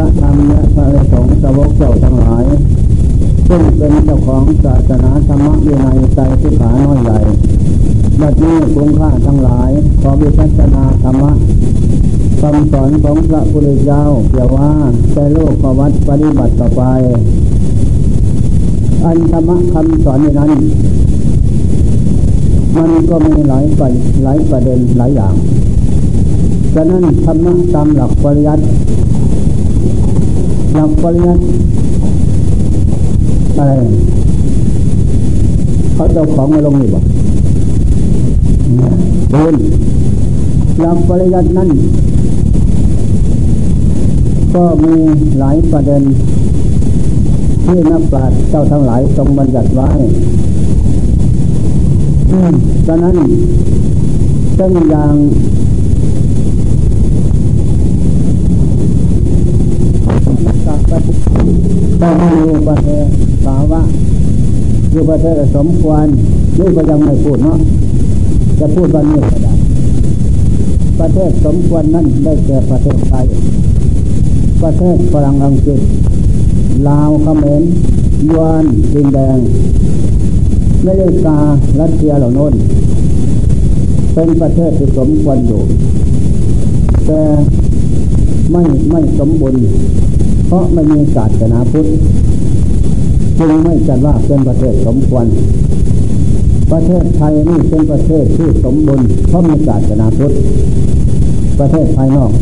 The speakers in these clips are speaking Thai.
ระธรรมและพระสงฆ์สาวกเจ้าทั้งหลาย ซึ่งเป็นเจ้าของศาสนาธรรมวินัยใจที่ขาน้อยใหญ่บัดนี้คุณค่าทั้งหลายขอวิปัสนาธรรมะคำสอนของพระพุทธเจ้าเกี่ยวว่าแต่โลกประวัติปฏิบัติต่อไป อันธรรมะคำสอนในนั้น มันก็มีหลายประหลายประเด็นหลายอย่างฉะนั้นธรรมะตามหลักปริยัติ หลักปริยัติอะไรเขาเจ้าของมาลงนี่บอกเดินหลักปริยัตินั้นก็มีหลายประเด็น ที่นักปราชญ์เจ้าทั้งหลายทรงบัญญัติไว้ดังนั้นเช่นอย่าง ต้องมีประเทศสาวะอยู่ประเทศสมควรนี่ก็ยังไม่พูดเนาะจะพูดวันนี้ก็ได้ประเทศสมควรนั่นได้แก่ประเทศไทย ประเทศฝรั่งอังกฤษ ลาวเขมรยวนดินแดงไม่ได้การัสเซียเหล่านั้นเป็นประเทศที่สมควรอยู่ แต่ไม่ไม่สมบูรณ์ เพราะไม่มีศาสนาพุทธจึงไม่จัดว่าเป็นประเทศสมควร ประเทศไทยนี่เป็นประเทศที่สมบูรณ์เพราะมีศาสนาพุทธประเทศภายนอก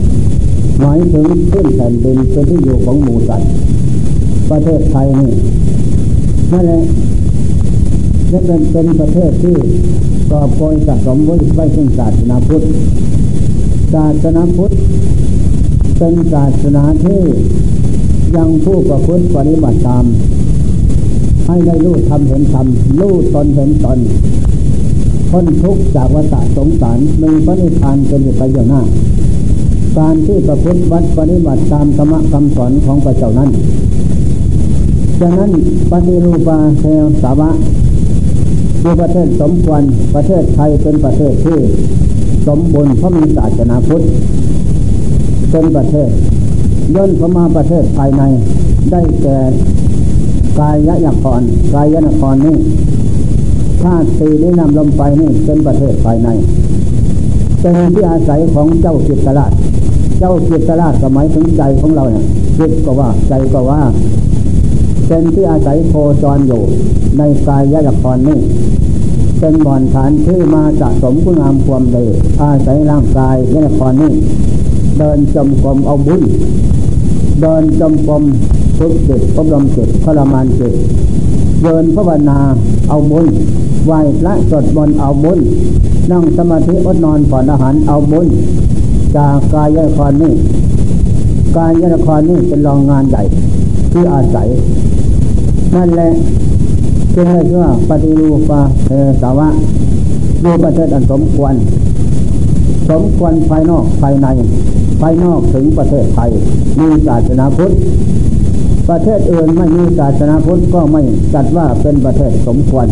หมายถึงขึ้นแผ่นดินเป็นที่อยู่ของหมู่สัตว์ประเทศไทยนี่นั่นแหละจะเป็นเป็นประเทศที่กอบโกยสะสมไว้ไว้ซึ่งศาสนาพุทธศาสนาพุทธเป็นศาสนาที่ ยังผู้ประพฤติปฏิบัติตาม ให้ได้รู้ทำเห็นทำรู้ตนเห็นตนพ้นทุกข์จากวัฏสงสารมีพระนิพพานเป็นไปอยู่หน้า การที่ประพฤติวัดปฏิบัติตามธรรมคำสอนของพระเจ้านั้นฉะนั้นปฏิรูปาเทสาวะคือประเทศสมควรประเทศไทยเป็นประเทศที่ สมบูรณ์เพราะมีศาสนาพุทธเป็นประเทศ ย่นเข้ามาประเทศภายใน ได้แก่กายยะยครกายยะนครนี่ธาตุสีนี้นำลมไปนี่เป็นประเทศภายในเป็นที่อาศัยของเจ้าจิตราชเจ้าจิตราชก็หมายถึงใจของเราเนี่ยจิตก็ว่าใจก็ว่าเป็นที่อาศัยโคจรอยู่ ในกายยะครนี่เป็นบ่อนฐานที่มาสะสมคุณงามความดีอาศัยร่างกายยะครนี่เดินจมกรมเอาบุญ เดินจมกรมทุกจิตอบรมจิตทรมานจิตเดินภาวนาเอาบุญไหวพระสดมนเอาบุญนั่งสมาธิอดนอนผ่อนอาหารเอาบุญจากกายยะครนี่กายยะครนี่เป็นรองงานใหญ่ที่อาศัยนั่นแหละจึงเรียกว่าปฏิรูปาเทสาวะดูประเทศอันสมควร สมควรภายนอกภายใน ภายนอกถึงประเทศไทยมีศาสนาพุทธ ประเทศอื่นไม่มีศาสนาพุทธก็ไม่จัดว่าเป็นประเทศสมควร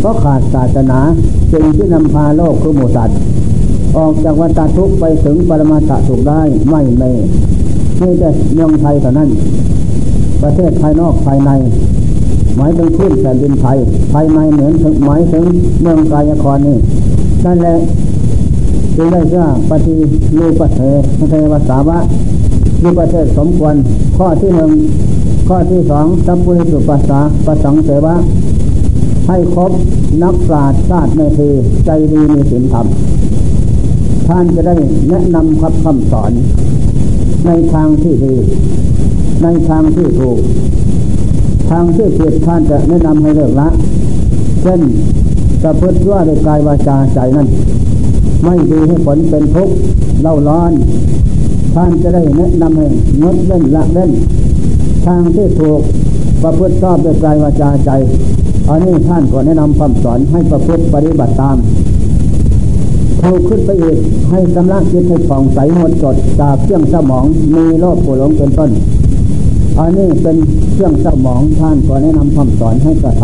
เพราะขาดศาสนาสิ่งที่นำพาโลกคือหมูสัตว์ออกจากวัฏทุกข์ไปถึงปรมาตถสุขได้ไม่ไม่นี่แต่เมืองไทยเท่านั้น ประเทศภายนอกภายใน หมายถึงพื้นแผ่นดินไทยภายในเหมือนถึงหมายถึงเมืองกายครนี่นั่นแหละ จึงได้เชื่อปฏิรูปเทเทวสาวะรูปเทศสมควร ข้อที่หนึ่งข้อที่สองสัมพุริสุปัสสาประสังเสวะ ให้ครบนักปราชญ์ชาติในทีใจดีมีศีลธรรม ท่านจะได้แนะนำคำคำสอน ในทางที่ดี ในทางที่ถูก ทางที่ผิดท่านจะแนะนำให้เลิกละ เช่นจะพฤติว่าในกายวาจาใจนั้น ไม่ดีให้ผลเป็นทุกข์เล่าร้อน ท่านจะได้แนะนำให้งดเล่นละเล่น ทางที่ถูกประพฤติชอบด้วยกายวาจาใจ อันนี้ท่านก็แนะนำคำสอนให้ประพฤติปฏิบัติตามถูกขึ้นไปอีกให้กำลังจิตให้ผ่องใสหมดจดจากเครื่องสมองมีโรคปวดหลงเป็นต้นอันนี้เป็นเครื่องสมองท่านก็แนะนำคำสอนให้กระท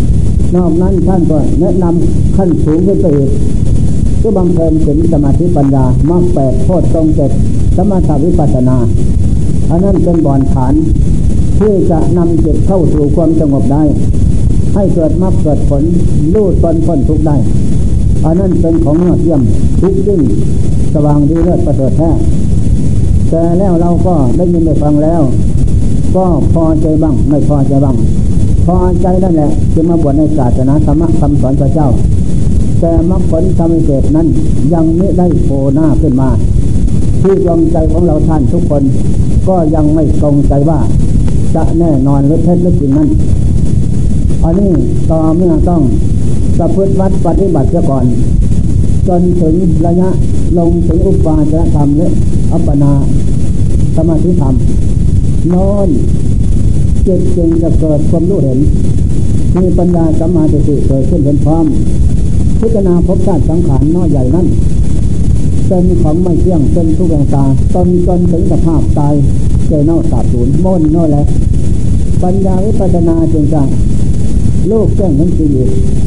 ำนอกนั้นท่านก็แนะนำขั้นสูงขึ้นไปอีก ก็บำเพ็ญถึงสมาธิปัญญามรรคแปดโทษตรงเจ็ดสมาวิปัสนา อันนั้นเป็นบ่อนฐาน ที่จะนำจิตเข้าสู่ความสงบได้ ให้เกิดมรรคเกิดผลรู้ตนพ้นทุกได้อันนั้นเป็นของยอดเยี่ยมทุกยิ่งสว่างดีเลิศประเสริฐแท้แต่แล้วเราก็ได้ยินได้ฟังแล้ว ก็พอใจบ้างไม่พอใจบ้างพอใจนั่นแหละจึงมาบวชในศาสนาธรรมคำสอนพระเจ้า แต่มรรคผลธรรมเศษนั้นยังไม่ได้โผล่หน้าขึ้นมา ที่ดวงใจของเราท่านทุกคน ก็ยังไม่ตรงใจว่า จะแน่นอนหรือเท็จหรือจริงนั้นอันนี้ต่อเมื่อต้องประพฤติวัดปฏิบัติเสียก่อน จนถึงระยะลงถึงอุปาจารธรรมและอัปปนาสมาธิธรรมน้นจิตจึงจะเกิดความรู้เห็น มีปัญญาสัมมาสติเกิดขึ้นเป็นพร้อม พิจารณาพบชาติสังขารน้อยใหญ่นั้นเป็นของไม่เที่ยงเป็นทุกอย่างตาตนจนถึงสภาพตายเจเน่าสาบสูญโม่นน้อยแล้วปัญญาวิปัสนาจึงจะลูกแจ้งทั้งสี่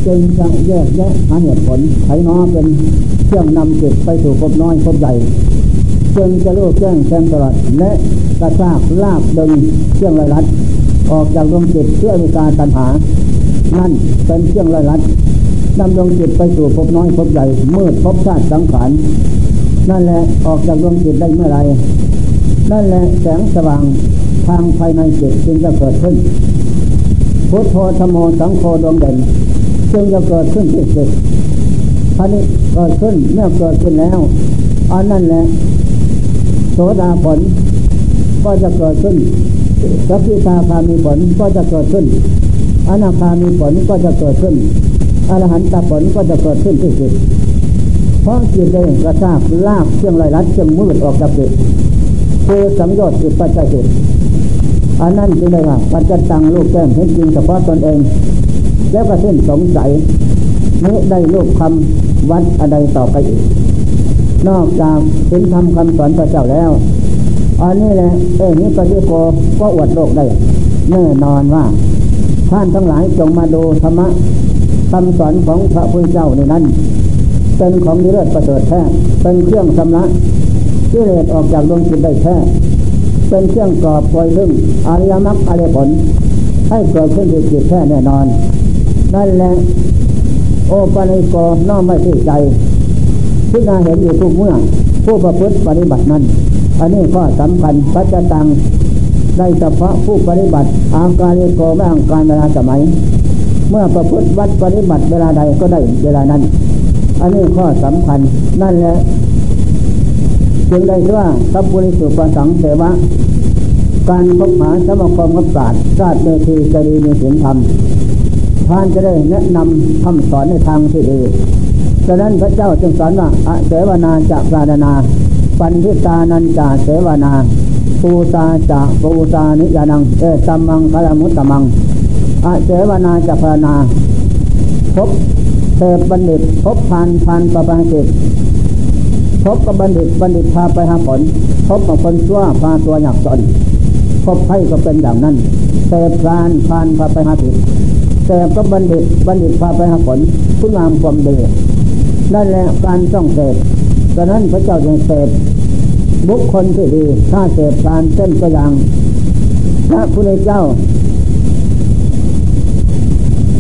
จึงจะแยกแยะหาเหตุผลไขน้อเป็นเครื่องนำจิตไปสู่ภพน้อยภพใหญ่จึงจะลูกแจ้งแทงตลอดและกระชากลากดึงเครื่องไรลัด ออกจากดวงจิตเพื่อมีการตัณหา นั่นเป็นเครื่องไรลัด นำดวงจิตไปสู่ภพน้อยภพใหญ่มืดภพชาติสังขารนั่นแหละออกจากดวงจิตได้เมื่อไรนั่นแหละแสงสว่างทางภายในจิตจึงจะเกิดขึ้น พุทโธธโมสังโฆดวงเด่นจึงจะเกิดขึ้นที่จิตท่านี้เกิดขึ้นเมื่อเกิดขึ้นแล้วอันนั่นแหละโสดาผลก็จะเกิดขึ้นสัพพิตาคามีผลก็จะเกิดขึ้นอนาคามีผลก็จะเกิดขึ้น อรหันตผลก็จะเกิดขึ้นที่จิตเพราะจิตได้กระชากลากเครื่องไรลัดเครื่องมืดออกจากจิตคือสังโยชน์จิตปัจจัยจิตอันนั้นจึงได้ว่าปัจจตังลูกแก้มเห็นจริงเฉพาะตนเอง แล้วก็สิ้นสงสัยไม่ได้ลูกคำวัดอะไรต่อไปอีก นอกจากเห็นทำคำสอนพระเจ้าแล้ว อันนี้แหละเอ้นี้ปฏิโกก็อวดโลกได้แน่นอนว่าท่านทั้งหลายจงมาดูธรรมะ คำสอนของพระพุทธเจ้าในนั้น เป็นของนิเลิศประเสริฐแท้เป็นเครื่องสำลักที่เลสออกจากดวงจิตได้แท้เป็นเครื่องกรอบปล่อยลึงอริยมรรคอริยผล ให้เกิดขึ้นในจิตแท้แน่นอน นั่นแหละโอปัญโกน้อมไม่ที่ใจพิจารณาเห็นอยู่ทุกเมื่อ ผู้ประพฤติปฏิบัตินั้น อันนี้ก็สำคัญปัจจตังได้เฉพาะผู้ปฏิบัติอาการลิโกไม่อังการเวลาสมัย เมื่อประพฤติวัดปฏิบัติเวลาใดก็ได้เวลานั้น อันนี้ข้อสำคัญนั่นแหละจึงได้ว่าสัพพุริสุปสังเสวะ การพบหาสมคมกับศาสตร์ศาสตร์เมธีจะดีมีศีลธรรมท่านจะได้แนะนำคำสอนในทางที่ดีฉะนั้นพระเจ้าจึงสอนว่าอเสวนาจะปราดนา ปันทิตานันจาเสวนา ปูตาจะปูตานิยานัง เอตัมมังคลมุตตมัง อเสวนาจะปรานาพบเทพบัณฑิตพบพันพันประพันจิตพบกับบัณฑิตบัณฑิตพาไปหาผลพบกับคนชั่วพาตัวหยักจนพบไพ่ก็เป็นอย่างนั้นเสพานพานพาไปหาผิดเสพก็บัณฑิตบัณฑิตพาไปหาผลคุณงามความดีนั่นแหละการต้องเสพดังนั้นพระเจ้าจึงเสพบุคคลที่ดีถ้าเสพารเส้นตัวอย่างพระพุทธเจ้า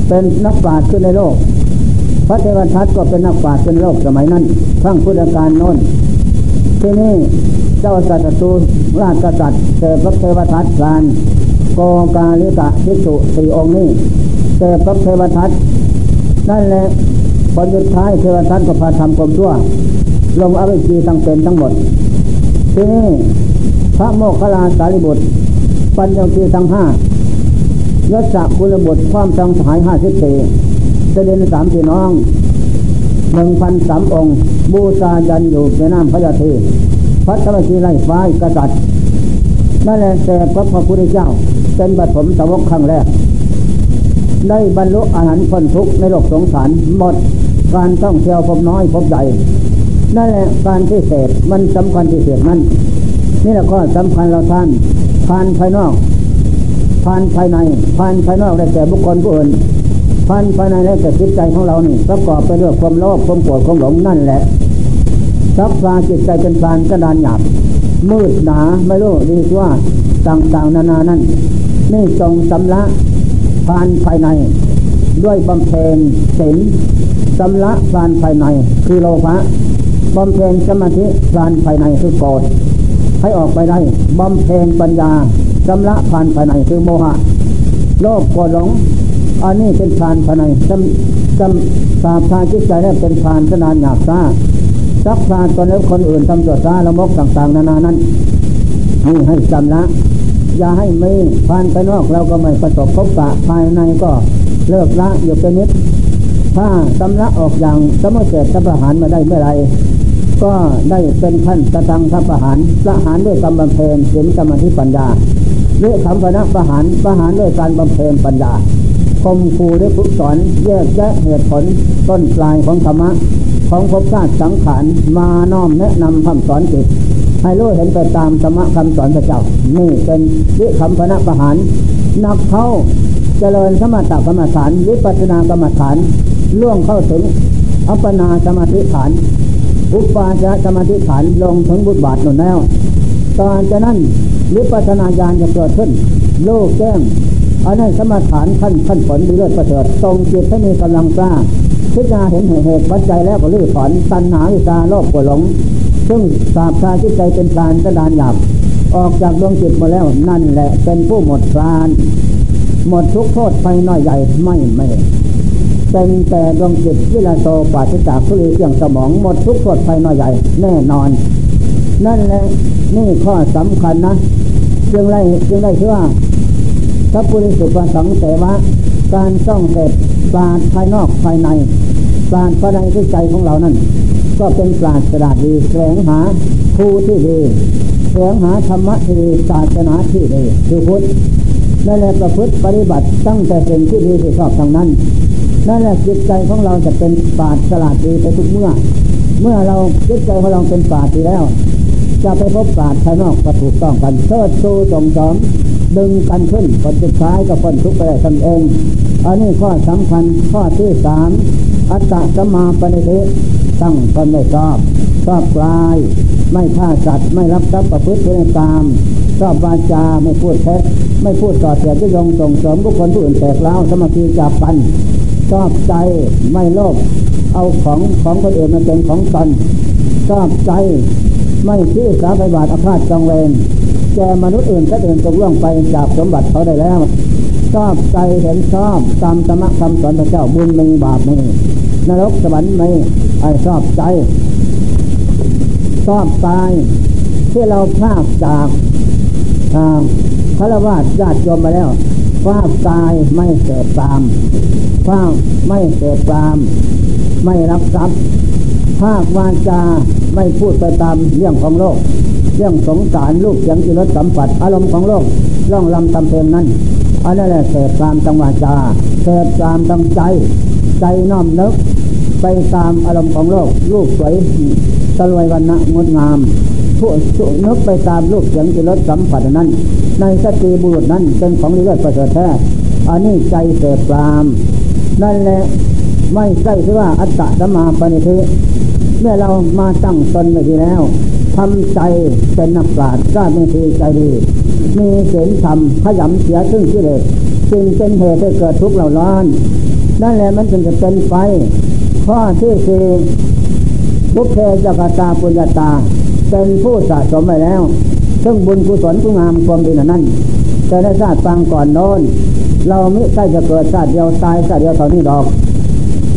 เป็นนักปราชญ์ขึ้นในโลก พระเทวทัตก็เป็นนักปราชญ์เป็นโลกสมัยนั้นครั้งพุทธกาลโน้นที่นี่เจ้าสัตตูราชกษัตริย์เสพพระเทวทัตกานโกกาลิกะทิสุสี่องค์นี้เสพพระเทวทัตนั่นแหละผลสุดท้ายเทวทัตก็พาทำกลมชั่วลงอวิชีทั้งเป็นทั้งหมด ที่นี่พระโมคคัลลาสารีบุตรปัญญคีทั้งห้า ยศจักคุณบุตรความจังสายห้าสิบสี่เสด็จสามพี่น้องหนึ่งพันสามองค์ บูชายันอยู่ในน้ำพระยาธีพระธรรมชีไล่ฟ้ากษัตริย์นั่นแหละแต่พระพุทธเจ้า เป็นปฐมสาวกครั้งแรก ได้บรรลุอาหารพ้นทุกข์ในโลกสงสารหมดการต้องเที่ยวพบน้อยพบใหญ่นั่นแหละการที่เสพมันสำคัญที่เสพนั้นนี่แหละก็สำคัญเราท่านผ่านภายนอก ผ่านภายในผ่านภายนอกได้แก่บุคคลผู้อื่นพันภายในและแต่จิตใจของเรานี่ประกอบไปด้วยความโลภความโกรธความหลงนั่นแหละซักพาจิตใจเป็นพานกระดานหยาบมืดหนาไม่รู้ดีว่าต่างๆนานานั้นนี่จงสำละผ่านภายใน ด้วยบำเพ็ญศีลสำละผ่านภายใน คือโลภะบำเพ็ญสมาธิผ่านภายในคือโกรธให้ออกไปได้บำเพ็ญปัญญา สำละผ่านภายในคือโมหะโลภกรธหลงอันนี้เป็นผ่านภายในจำจำสาพานจิตใจแล้เป็นผ่านสนานหยาบซาซักพานตนแล้คนอื่นทำตัวซาละมกต่าง ๆ นานานั้นนี่ให้จำละอย่าให้ไม่ผ่านไปนอกเราก็ไม่ประสบพบปะภายในก็เลิกละอยู่เป็นนิด ถ้าตำละออกอย่างสมุเสร็จสัประหารมาได้เมื่อไรก็ได้เป็นขั้นสตังทัประหารประหารด้วยกรรมบำเพ็ญศีลสมาธิปัญญา เรื่องคำพนะประหารประหารด้วยการบำเพ็ญปัญญาคมคูด้วยฝึกสอนแยกแยะเหตุผลต้นปลายของธรรมะของภพชาติสังขารมาน้อมแนะนำคำสอนจิตให้รู้เห็นไปตามธรรมะคำสอนพระเจ้า นี่เป็นวิคำพนะประหารนักเข้าเจริญสมถกรรมฐานวิปัสสนากรรมฐานล่วงเข้าถึงอัปปนาสมาธิฐาน อุปาจารสมาธิฐานลงถึงบุตรบาทหนุนแล้วตอนจะนั้น วิปัสสนาญาณจะเกิดขึ้น โลกแจ้งอันนั้นสมาฐานขั้นขั้นผลดีเลิศประเสริฐทรงจิตให้มีกำลังกล้าพิจารณาเห็นเหตุปัจจัยแล้วก็ลื้อถอนตัณหาวิชาโลภกหลง ซึ่งสาบชาจิตใจเป็นการกระดานหยาบออกจากดวงจิตมาแล้วนั่นแหละเป็นผู้หมดกานหมดทุกโทษไปน้อยใหญ่ไม่ไม่เป็นแต่ดวงจิตวิลาโตปาจิจากทุลีเสียงสมองหมดทุกโทษไปน้อยใหญ่แน่นอน นั่นแหละนี่ข้อสำคัญนะจึงไรจึงไรเชื่อพระปุริสุปสังเสวะการส่องเสร็จปราดภายนอกภายในปราดภายในที่ใจของเรานั้น ก็เป็นปราดสดาดีแสวงหาผู้ที่ดีแสวงหาธรรมะที่ดีศาสนาที่ดีคือพุทธนั่นแหละประพฤติปฏิบัติตั้งแต่สิ่งที่ดีที่ชอบทางนั้น นั่นแหละจิตใจของเราจะเป็นปราดสลาดดีไปทุกเมื่อ เมื่อเราจิตใจของเราเป็นปราดดีแล้ว จะไปพบปราดภายนอกก็ถูกต้องกันเชิดชูส่งสมดึงกันขึ้นผลสุดท้ายก็พ้นทุกข์ไปได้ตนเอง อันนี้ข้อสำคัญข้อที่สามอัตตะสมาปณิธิตั้งตนไม่ชอบชอบกลาย ไม่ฆ่าสัตว์ไม่รับทรัพย์ประพฤติในตามชอบวาจาไม่พูดเท็จไม่พูดต่อเสียที่ยงส่งเสริมบุคคลผู้อื่นแตกเล้าสมาธิจับปันชอบใจไม่โลภเอาของของคนอื่นมาเป็นของตนชอบใจ ไม่ที่สาไปบาทอาฆาตจองเวรแกมนุษย์อื่นก็เดินตกล่วงไปจากสมบัติเขาได้แล้วชอบใจเห็นชอบตามธรรมะคำสอนพระเจ้าบุญมีบาปมีนรกสวรรค์ไม่ไอชอบใจ ชอบตายที่เราพลาดจากทางพระวาสญาติโยมมาแล้วฟาดตายไม่เสพตามฟาดไม่เสพตาม ไม่รับทรัพย์ ภาควาจาไม่พูดไปตามเรื่องของโลก เรื่องสงสารลูกเสียงจิรสัมผัสอารมณ์ของโลกร่องลำตำเพลงนั้นอันนั้นแหละเสพตามตังวาจาเสพตามตังใจ ใจน้อมนึกไปตามอารมณ์ของโลกลูกสวยตะลวยวันนะงดงามผู้นึกไปตามลูกเสียงจิรสัมผัสนั้น ในสติบุรุษนั้นเป็นของเลือดประเสริฐแท้อันนี้ใจเสพตาม นั่นแหละไม่ใช่ที่ว่าอัตตะสมาปณิทิ เมื่อเรามาตั้งตนไว้ดีแล้วทำใจเป็นนักปราชญ์กล้ามีทีใจดี มีเสียงธรรมขยำเสียซึ่งที่เด็กจึงเป็นเหตุให้เกิดทุกข์เหล่าร้อน นั่นแหละมันจึงจะเป็นไฟ ข้อที่สี่บุพเพจักตาปุญญาตา เป็นผู้สะสมไปแล้ว ซึ่งบุญกุศลผู้งามความดีนั้นจะได้ชาติฟังก่อนโน้น เราไม่ใช่จะเกิดชาติเดียวตายชาติเดียวเท่านี้ดอก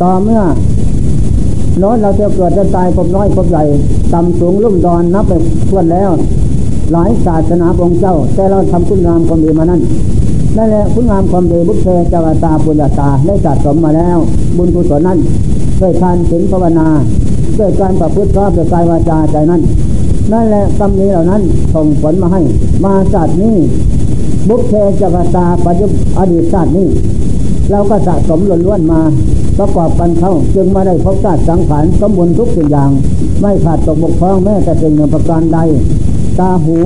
ต่อเมื่อ น้นเราจะเกิดจะตายพบน้อยพบใหญ่ต่ำสูงลุ่มดอนนับไปทวนแล้ว หลายศาสนาองค์เจ้า แต่เราทำคุณงามความดีมานั้นนั่นแหละคุณงามความดีบุพเพจาวตาปุญญาตาได้สะสมมาแล้ว บุญกุศลนั้นด้วยทานศีลภาวนาด้วยการประพฤติชอบด้วยกายวาจาใจนั้น นั่นแหละกรรมนี้เหล่านั้นส่งผลมาให้ มาศาสตร์นี้บุพเพจาวตาปัจจุอดีตศาสตร์นี้เราก็สะสมล้วนๆมา ประกอบกันเข้าจึงมาได้พบชาติสังขารสมบูรณ์ทุกสิ่งอย่าง ไม่ขาดตกบกพร่องแม้แต่สิ่งหนึ่งประการใด ตาหู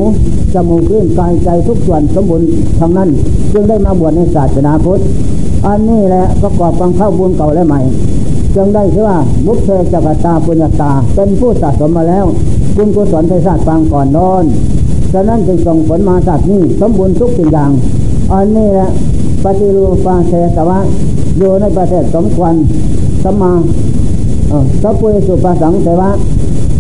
จมูกลิ้นกายใจทุกส่วนสมบูรณ์ทั้งนั้น จึงได้มาบวชในศาสนาพุทธอันนี้แหละประกอบกันเข้าบุญเก่าและใหม่จึงได้ชื่อว่าบุพเพจักตาปุญญาตา เป็นผู้สะสมมาแล้วบุญกุศลในชาติปางก่อนนอนฉะนั้นจึงส่งผลมาชาตินี้สมบูรณ์ทุกสิ่งอย่างอันนี้แหละปฏิรูปาเสสวะ อยู่ในประเทศสมควรสมาสัพเพสุปสังเสวะ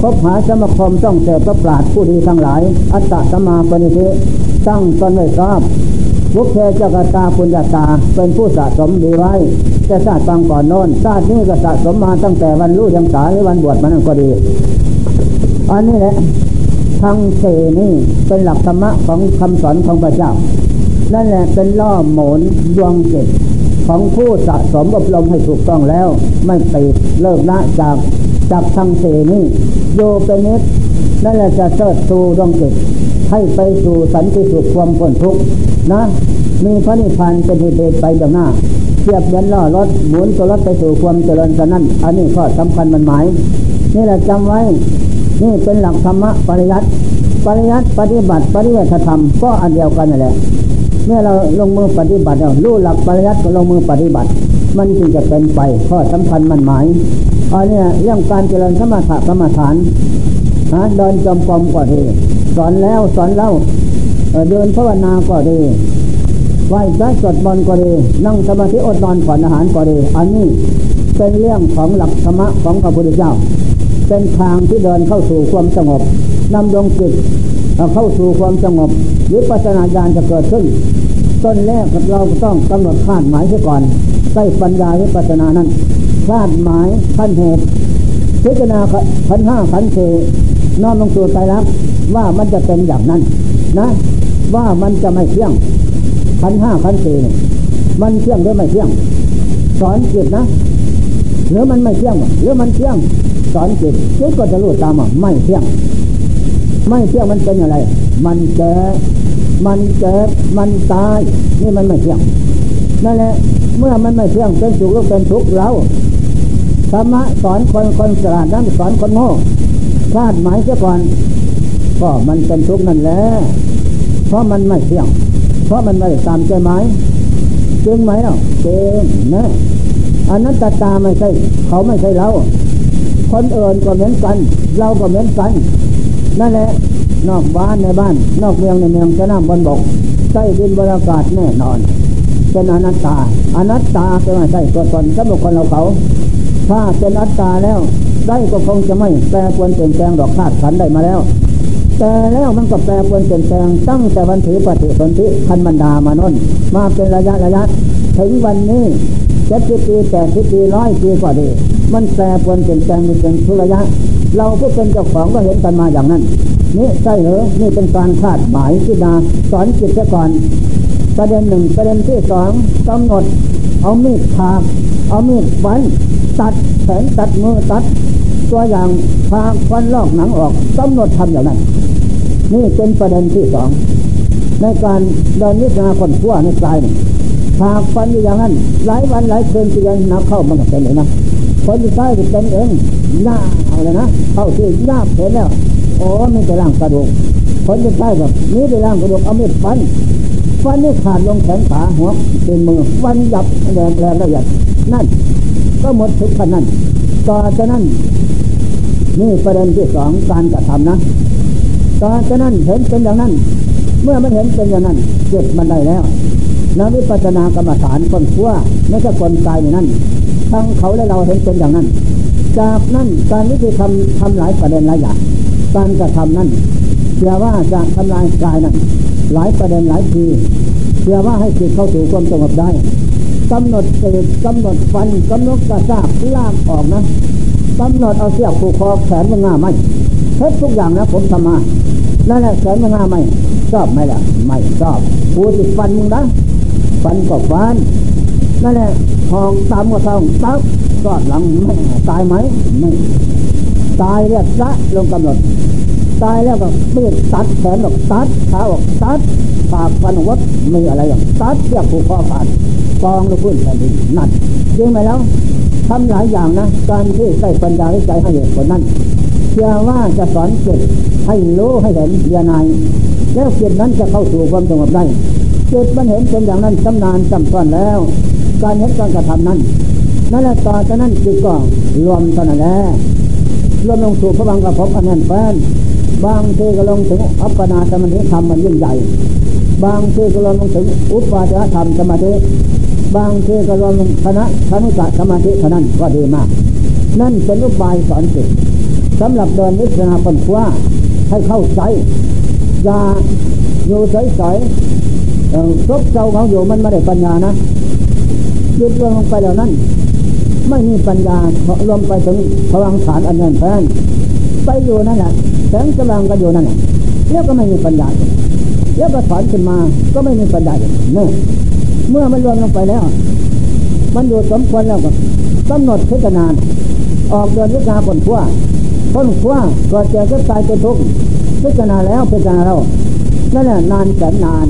คบหาสมาคมต้องเสพพระปราดผู้ดีทั้งหลาย อัตตะสมาปณิธิตั้งตนไว้ทราบบุคเพเจ้ากตาปุญญาตาเป็นผู้สะสมดีไว้จะชาติบางก่อนโน้นชาตินี้ก็สะสมมาตั้งแต่วันรู้ยังสาหรือวันบวชมันก็ดี อันนี้แหละทั้งเสนี่เป็นหลักธรรมะของคำสอนของพระเจ้า นั่นแหละเป็นล่อหมุนดวงจิต ของผู้สะสมอบรมให้ถูกต้องแล้ว ไม่ติดเลิกละจากจากทั้งเสนี่โยเป็นนิดนั่นแหละจะเสิดสู่ดวงจิตให้ไปสู่สันติสุขความพ้นทุกข์นะ มีพระนิพพานเป็นเหตุไปเบื้องหน้าเทียบเหมือนล้อรถหมุนตัวรถไปสู่ความเจริญกันนั้นอันนี้ข้อสำคัญมันหมาย นี่แหละจำไว้ นี่เป็นหลักธรรมะปริยัติปริยัติปฏิบัติปริยัติธรรมก็อันเดียวกันนั่นแหละ เมื่อเราลงมือปฏิบัติเรารู้หลักปริยัติก็ลงมือปฏิบัติ มันจึงจะเป็นไปข้อสำคัญมันหมายอันนี้เรื่องการเจริญสมถะกรรมฐานฮะเดินจมกรมก็ดีสอนแล้วสอนเล่าเดินภาวนาก็ดีไหว้พระสวดมนต์ก็ดีนั่งสมาธิอดนอนผ่อนอาหารก็ดีอันนี้เป็นเรื่องของหลักธรรมะของพระพุทธเจ้า เป็นทางที่เดินเข้าสู่ความสงบนำดวงจิต เข้าสู่ความสงบวิปัสสนาญาณจะเกิดขึ้น ต้นแรกเราต้องกำหนดคาดหมายเสียก่อนใต้ปัญญาวิปัสสนานั้นคาดหมายขั้นเหตุพิจารณาขันห้าขันเสน้อมลงสู่ใจรับว่ามันจะเป็นอย่างนั้นนะ ว่ามันจะไม่เที่ยงขันห้าขันเสมันเที่ยงหรือไม่เที่ยง สอนจิตนะหรือมันไม่เที่ยงหรือมันเที่ยง สอนจิตจิตก็จะรู้ตามว่าไม่เที่ยง ไม่เที่ยงมันเป็นอะไร มันเจ็บมันเจ็บมันตาย นี่มันไม่เที่ยง นั่นแหละ เมื่อมันไม่เที่ยงเป็นสุขหรือเป็นทุกข์เราธรรมะสอนคนคนสลาดนั้นสอนคนโง่คาดหมายเสียก่อน ก็มันเป็นทุกข์นั่นแหละ เพราะมันไม่เที่ยง เพราะมันไม่ตามใจหมายจริงไหมเนาะจริงนะอันนั้นตาตาไม่ใช่ เขาไม่ใช่เรา คนอื่นก็เหมือนกัน เราก็เหมือนกัน นั่นแหละนอกบ้านในบ้าน นอกเมืองในเมืองจะน้ำบนบกใต้ดินบรรยากาศแน่นอนเป็นอนัตตา อนัตตาเป็นไม่ใช่ตัวตนสำหรับคนเราเขา ถ้าเป็นอัตตาแล้วได้ก็คงจะไม่แปรปวนเปลี่ยนแปลงดอกธาตุขันได้มาแล้ว แต่แล้วมันก็แปรปวนเปลี่ยนแปลงตั้งแต่วันถือปฏิสนธิพันบรรดามานนมาเป็นระยะระยะ ถึงวันนี้เจ็ดสิบปีแปดสิบปีร้อยปีกว่าดี มันแปรปวนเปลี่ยนแปลงเป็นทุระยะ เราผู้เป็นเจ้าของก็เห็นกันมาอย่างนั้น นี่ใช่เหรอนี่เป็นการคาดหมายที่ดาสอนจิตเสียก่อน ประเด็นหนึ่งประเด็นที่สองกำหนด เอามีดถากเอามีดฟัน ตัดแขนตัดมือตัด ตัวอย่างพาควันลอกหนังออกกำหนดทำอย่างนั้น นี่เป็นประเด็นที่สองในการเดินนิสนาคนขั้วในกายนี่หากฟันอย่างนั้น หลายวันหลายคืนที่ยังนับเข้ามันก็เป็นเลยนะ คนที่ใต้เป็นเองหน้าเอาเลยนะเข้าที่หน้าเห็นแล้วโอ้ไม่จะร่างกระดูกคนที่ใต้แบบนี้ไปร่างกระดูกเอาไม่ฟันฟันนี่ขาดลงแขนขาหัวเป็นมือฟันหยับแรงแรงละเอียดนั่น ก็หมดทุกขนั้น ต่อจากนั้นนี่ประเด็นที่สองการกระทำนะต่อจากนั้นเห็นเป็นอย่างนั้น เมื่อมันเห็นเป็นอย่างนั้นเจ็บมันได้แล้วนวิปัสนากรรมฐานคนขั้วไม่ใช่คนกายอย่างนั้น ทั้งเขาและเราเห็นเป็นอย่างนั้น จากนั้นการวิธีทำทำหลายประเด็นหลายอย่างการกระทำนั้นเชื่อว่าจะทำลายกายนั้นหลายประเด็นหลายทีเชื่อว่าให้จิตเข้าสู่ความสงบได้กำหนดเศษกำหนดฟันกำหนดกระซากลากออกนะกำหนดเอาเสียบผูกคอแขนมันง่าไหมเท็ทุกอย่างนะผมทำมานั่นแหละแขนมันง่าไหมชอบไหมล่ะไม่ชอบกูติดฟันมึงนะฟันก็ฟัน นั่นแหละทองตามก็ทองตับก็หลังไม่ตายไหมไม่ตายเรียกละลงกำหนด ตายแล้วก็เปียตัดแขนออกตัดขาออกตัดปากฟันวัดมีอะไรอย่างตัดเสียบผูกคอขาดกองลูกพื้นแผ่นดินนั่นจริงไหมแล้วทำหลายอย่างนะ การที่ใส่ปัญญาให้ใจให้เหตุผลนั้นเชื่อว่าจะสอนจิตให้รู้ให้เห็นเรียนายแล้วจิตนั้นจะเข้าสู่ความสงบได้จิตมันเห็นเป็นอย่างนั้นจำนานจำซ้อนแล้ว การเห็นการกระทำนั้นนั่นแหละต่อจากนั้นจิตก็รวมเท่านั้นแหละรวมลงสู่พระบังกระพบอันนั้นแฟนบางทีก็ลงถึงอัปปนาสมาธิธรรมมันยิ่งใหญ่ บางทีก็ลงถึงอุปาจารธรรมสมาธิบางทีก็ลงคณะคณิกะสมาธิเท่านั้นก็ดีมาก นั่นเป็นอุบายสอนจิตสำหรับเดินวิจารณาปัญญาให้เข้าใจอย่าอยู่เฉยๆซบเจ้าเขาอยู่มันไม่ได้ปัญญานะ ยึดลงไปแล้วนั้น ไม่มีปัญญาลมไปถึงพลังฐานอันนั้นแฟนไปอยู่นั่นแหละแสงสว่างก็อยู่นั่นแหละแล้วก็ไม่มีปัญญาแล้วก็ถอนขึ้นมาก็ไม่มีปัญญาเนี่ยเมื่อมันรวมลงไปแล้ว มันอยู่สมควรแล้วก็กำหนดพิจารณาออกเดินวิชาคนขั้วคนขั้วก็เจอก็ตายเป็นทุกข์พิจารณาแล้วพิจารณาเรานั่นแหละนานแสนนาน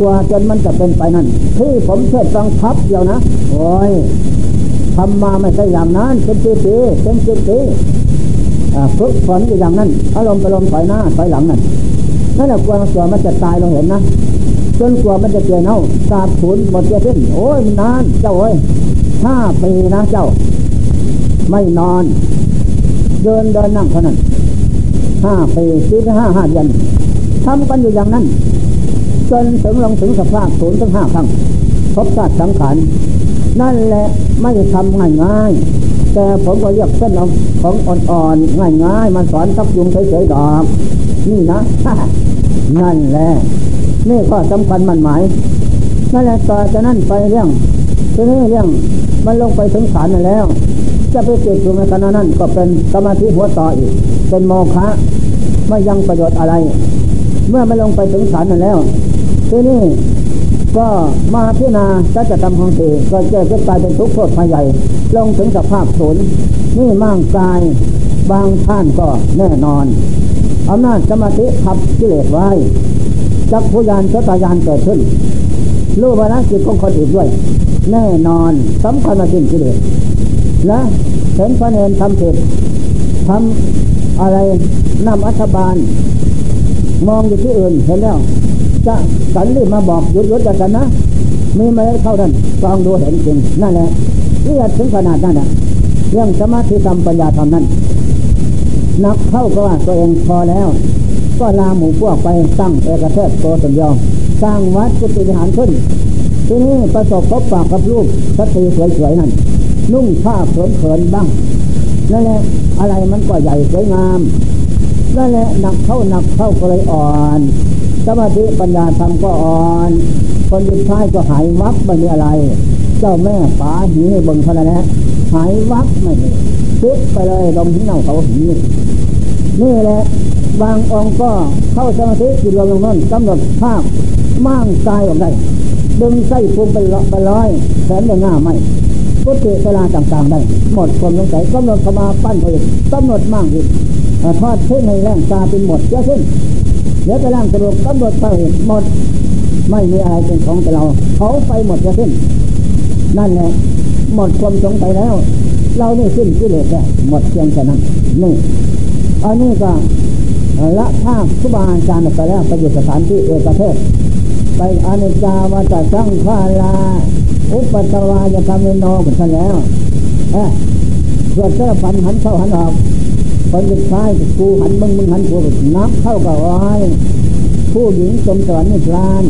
กว่าจนมันจะเป็นไปนั่นที่ผมเทศฟังพับเดียวนะ โอ้ยทำมาไม่ใช่อย่างนั้นเป็นปีปีเป็นสิบปีฝึกฝนอยู่อย่างนั้นอารมณ์ไปลมถอยหน้าถอยหลังนั่นนั่นแหละกลัวตัวมันจะตายเราเห็นนะจนกลัวมันจะเจอเน่าสาบสูญหมดเจ้าสิ้นโอ้ยมันนานเจ้าโอ้ยห้าปีนะเจ้า ไม่นอน เดินเดินนั่งเท่านั้นห้าปีสี่ห้าห้าเดือนทำกันอยู่อย่างนั้น จนถึงลงถึงสภาพศูนย์ถึงห้าครั้งพบชาติสังขารนั่นแหละไม่ทำง่ายง่ายแต่ผมก็เรียกเส้นของอ่อนๆง่ายๆมันสอนทับยุงเฉยๆดอก นี่นะ นั่นแหละนี่ข้อสำคัญมันหมายนั่นแหละต่อจากนั้นไปเรื่องทีนี้เรื่องมันลงไปถึงฐานนั่นแล้ว จะไปเกิดอยู่ในขณะนั้นก็เป็นสมาธิหัวต่ออีก เป็นโมฆะไม่ยังประโยชน์อะไร เมื่อมันลงไปถึงฐานนั่นแล้ว ที่นี้ก็มาพิจารณาจะทำของสีก็เจอขึ้นกลายเป็นทุกข์โทษภายใหญ่ ลงถึงสภาพศูนย์นี่มั่งกายบางท่านก็แน่นอนอำนาจสมาธิทับกิเลสไว้จักพุยานชตายานเกิดขึ้นรู้วาระจิตของคนอื่นด้วย แน่นอนสำคัญมาสิ้นกิเลสและเห็นพระเนรทำผิดทำอะไรนำอัฐบาล มองอยู่ที่อื่นเห็นแล้ว จะสันรีบมาบอกหยุดหยุดกันนะมีมาเข้าท่านฟังดูเห็นจริงนั่นแหละเรียดถึงขนาดนั้นนะเรื่องสมาธิธรรมปัญญาธรรมนั้นนักเข้าก็ว่าตัวเองพอแล้ว ก็ลาหมู่พวกไปตั้งเอกเทศตัวตนยองสร้างวัดกุฏิหารขึ้นที่นี้ประสบพบปากกับลูกสตรีสวยๆนั่นนุ่งผ้าเขินๆบ้างนั่นแหละอะไรมันก็ใหญ่สวยงามนั่นแหละหนักเข้าหนักเข้าก็เลยอ่อน สมาธิปัญญาธรรมก็อ่อน คนยุดท้ายก็หายวับไม่มีอะไร เจ้าแม่ป๋าหีเบิ่งเท่านั้นแหละหายวับไม่มีซึกไปเลยลมที่เน่าเขาหีนี่แหละบางองค์ก็เข้าสมาธิจิตรวมลงนั่นกำหนดภาพมั่งกายออกได้ดึงไส้พุงไปไปร้อยแขนได้ง่าไม่พุทธิเวลาต่างๆได้ หมดความสงสัยกำหนดขมาปั้นไปกำหนดมั่งอีกทอดเส้นในแรงตาเป็นหมดเยอะขึ้น เดี๋ยวจะร่างกระดูกกำหนดไปหมด ไม่มีอะไรเป็นของแต่เราเขาไปหมดจะสิ้น นั่นแหละหมดความสงสัยแล้ว เรานี่สิ้นกิเลสแล้วหมดเพียงแค่นั้นนี่อันนี้ก็ละภาคสุบาอาจารย์ไปแล้วไปอยู่สถานที่เอกเทศ ไปอนิจาวาตสังขาราอุปตวายธรรมโนกันแล้วเออเพื่อเจ้าฝันหันเข้าหันออก คนสุดท้ายกูหันมึงมึงหันกูนับเข้ากับอ้อยผู้หญิงสมสวรรค์ในพลาน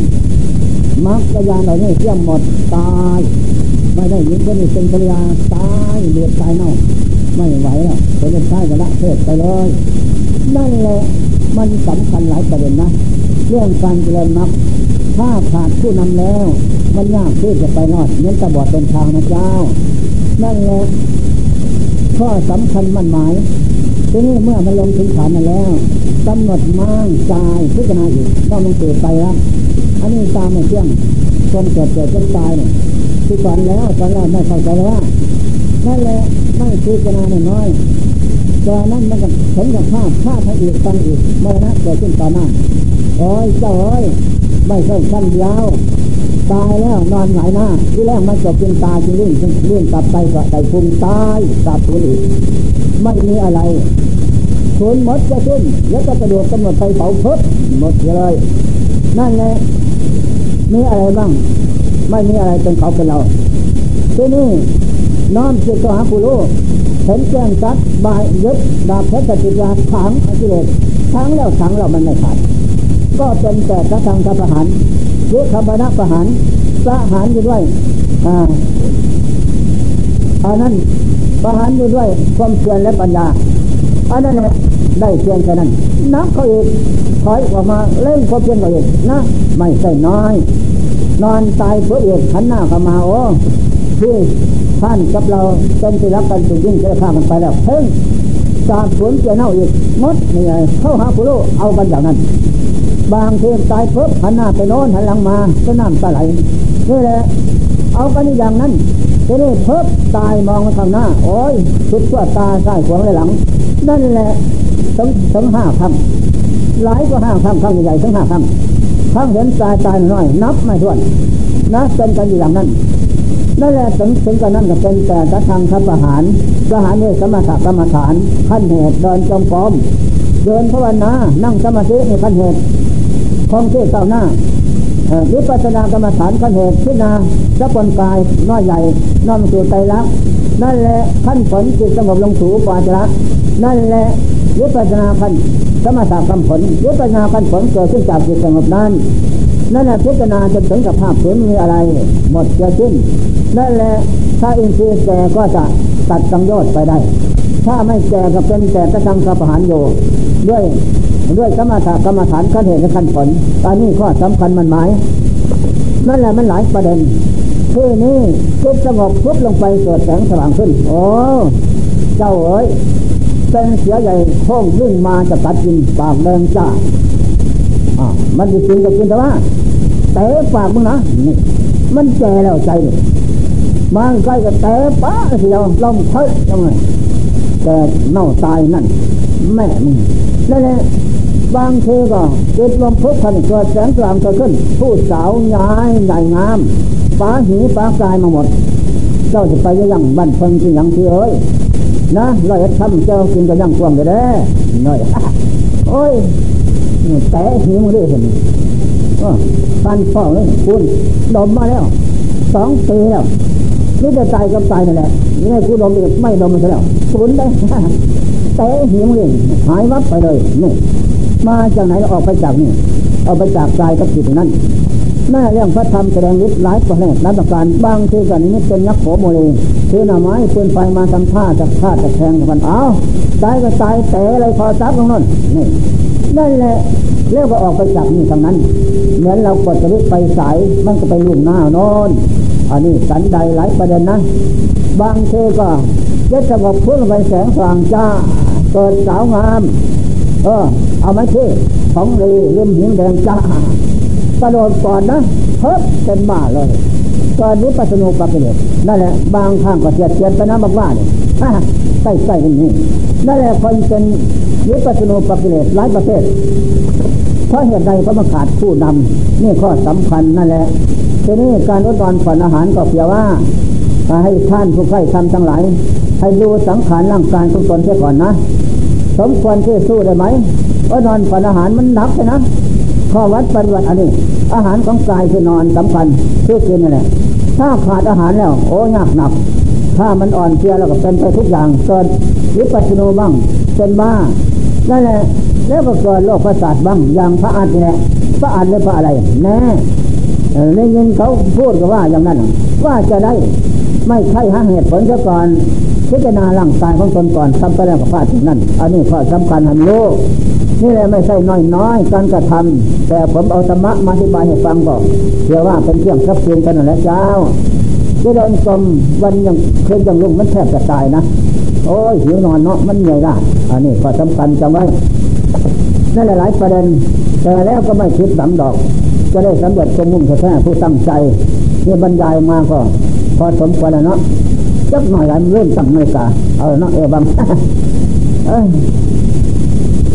มักกะยานเหล่านี้เที่ยมหมดตายไม่ได้ยิงก็นี่เป็นภรรยาตายเดือดตายเน่าไม่ไหวแล้วคนสุดท้ายก็ละเทศไปเลยนั่นแหละมันสำคัญหลายประเด็นนะเรื่องการเจริญมักถ้าขาดผู้นำแล้ว มันยากที่จะไปรอดเน้นตะบอดเป็นทางนะเจ้า นั่นแหละข้อสำคัญมั่นหมาย ทีนี้เมื่อมันลงถึงฐานมาแล้วกำหนดมั่งใจพิจารณาอยู่ว่ามันเกิดไปแล้วอันนี้ตามไม่เที่ยงคนเกิดเกิดจนตายเนี่ยคือก่อนแล้วตอนแรกไม่เข้าใจแล้วนั่นแหละไม่พิจารณาน้อยตอนนั้นมันก็ถึงกับภาพภาพให้อีกตั้งอีกเมื่อนะเกิดขึ้นต่อนนั้นโอ้ยเจ้าเอ้ยไม่ใช่สั้นยาว ตายแล้วนอนหงายหน้าที่แรกมันจบเป็นตายจึงลื่นลื่นกลับไปก็ไต่พุงตายกลับตัวอีกไม่มีอะไรศูนย์หมดจะสิ้นแล้วก็กระโดดกำหนดไปเผาเพดหมดเลย นั่นแหละมีอะไรบ้าง ไม่มีอะไรเป็นเขาเป็นเราทีนี้น้อมจิตต่อหาผู้รู้เห็นแจ้งจัดบายยึดดาบเพชรติยาขังอกิเลสขังแล้วขังแล้วมันไม่ขาดก็เป็นแต่กระทางทประหาร หรือคำพนะประหารประหารอยู่ด้วย อ่าอันนั้นประหารอยู่ด้วยความเพียรและปัญญาอันนั้นได้เพียงแค่นั้นนับเขาอีกถอยออกมาเล่นความเพียรเขาอีกนะไม่ใช่น้อย นอนตายเพื่อเอกขันหน้าเข้ามาโอ้ที่ท่านกับเราเป็นที่รักกันสุดยิ่งจะฆ่ามันไปแล้วเพิ่งสาบสวนเจ้าเน่าอีกมดนี่เข้าหาผู้รู้เอากันอย่างนั้น บางทีตายเพิ่มหันหน้าไปโน้นหันหลังมาก็น้ำตาไหลนี่แหละเอากันอย่างนั้นทีนี้เพิ่มตายมองมาทางหน้า โอ้ยสุดชั่วตาใส่ขวางเลยหลัง นั่นแหละถึงถึงห้าคำหลายก็ห้าคำคำใหญ่ถึงห้าคำครั้งเห็นตายตายน้อยนับไม่ถ้วนนะเป็นกันอย่างนั้นนั่นแหละถึงถึงกันนั้นก็เป็นแต่กระทางทัพประหารประหารนี่สมถกรรมฐานขั้นเหตุเดินจงกรมเดินภาวนานั่งสมาธิในขั้นเหตุ ของที่อเต้าหน้าวิปัสสนากรรมฐานขั้นเหตุพิจารณาสัพนกายน้อยใหญ่น้อมสู่ใจรักนั่นแหละขั้นผลจิตสงบลงสู่ปาจระนั่นแหละวิปัสสนาขั้นสมถกรรมผลวิปัสสนาขั้นผลเกิดขึ้นจากจิตสงบนั้นนั่นแหละพิจารณาจนถึงกับภาพผืนมีอะไร หมดจะสิ้นนั่นแหละถ้าอินทรีย์แก่ก็จะตัดสังโยชน์ไปได้ ถ้าไม่แก่ก็เป็นแต่กระทำกับประหารอยู่ด้วย ด้วยสมถะกรรมฐานขั้นเหตุขั้นผลตอนนี้ข้อสำคัญมันหมายนั่นแหละมันหลายประเด็นที่นี้ทุบสงบทุบลงไปเกิดแสงสว่างขึ้น โอ้เจ้าเอ๋ยเป็นเสือใหญ่โค้งวิ่งมาจะตัดกินปากแดงจ้าอ่ามันจะกินก็กินแต่ว่าแต่ปากมึงนะนี่มันแก่แล้วใจมันใกล้กับแต่ป้าเสียวลองเพิดยังไงแต่เน่าตายนั่นแม่มึงนั่นแหละ บางทีก็จิตลมพุทธันเกิดแสงสว่างกิดขึ้น ผู้สาวย้ายใหญ่งามป้าหีป้ากายมาหมด เจ้าจะไปยังบ้านเพิ่งที่ยังที่เอ้ยนะเราจะทำเจ้ากินกับยังกวางเลยเด้หน่อยโอ้ยแต่หีมึงได้เห็นปันฟองเลยคุณดมมาแล้วสองปีแล้วนี่จะตายกับตายนั่นแหละนี่กูดมอีกไม่ดมมันแล้วคุณได้แต่หิวเลยหายวับไปเลยนี่ มาจากไหนออกไปจากนี่ออกไปจากกายกับจิตนั้นน่เรื่องพระธรรมแสดงฤทธิ์หลายประเภทหลายประการบางทีกันนี้เป็นยักษ์โขโมเลคือหน่อไม้ปืนไฟมาทำท่าจะฆ่าจะแทงกันเอาตายก็ตายแต่อะไรพอซับตรงนั้นนี่นั่นแหละเรียกว่าออกไปจากนี่ทางนั้น เหมือนเรากดสวิตไปสายมันก็ไปลุ่งหน้านอนอันนี้สันใดหลายประเด็นนะ บางทีก็จะสงบพุ่งไปแสงสว่างจ้าเกิดสาวงาม เออ เอาไหมที่ของรีเริ่มหิงแดงจ้ากระโดดก่อนนะเพิ่มเป็นบ้าเลยตอนนี้ปัสนุปักเลยนั่นแหละบางข้างก็เสียดเสียดไปนะบอกว่าเนี่ยใกล้ใกล้นนี่นั่นแหละคนเป็นวิปัสนุปักเลสหลายประเภทเพราะเหตุใดเพราะมขาดผู้นำนี่ข้อสำคัญนั่นแหละทีนี้การอดนอนผ่อนอาหารก็เพียงว่าให้ท่านผู้ใครทำทั้งหลายให้ดูสังขารร่างกายทุกตนเสียก่อนนะ สมควรที่สู้ได้ไหมอดนอนผ่อนอาหารมันหนักใช่นะข้อวัดปฏิบัติอันนี้ อาหารของกายคือนอนสำคัญคือกินนั่นแหละถ้าขาดอาหารแล้ว โอ้ยากหนัก ถ้ามันอ่อนเพลียแล้วก็เป็นไปทุกอย่างเกิดวิปัสสนบ้างเป็นบ้านั่นแหละแล้วก็เกิดโรคประสาทบ้างอย่างพระอัฏเนี่ยพระอัฏหรือพระอะไร แน่ในเงินเขาพูดกับว่าอย่างนั้นว่าจะได้ ไม่ใช่หาเหตุผลซะก่อน พิจารณาร่างกายของตนก่อนทำไปแล้วกับพลาดถึงนั้นอันนี้ข้อสำคัญหันโลกนี่แหละไม่ใช่น้อยน้อยการกระทำแต่ผมเอาธรรมะมาอธิบายให้ฟังก่อนเพื่อว่าเป็นเครื่องรับเพียงกันนั่นแหละเจ้าที่เดินกลมวันยังเคยยังลุงมันแทบจะตายนะ โอ้ยหิวนอนเนาะมันเหนื่อยละอันนี้ข้อสำคัญจำไว้นั่นหลายประเด็น แต่แล้วก็ไม่คิดสำดอก จะได้สำเร็จสมมุ่งแท้ผู้ตั้งใจนี่บรรยายมาก็พอสมควรแล้วเนาะ จักหน่อยแล้วเริ่มตั้งนาฬิกาเอาเนาะเออบังเอ้ย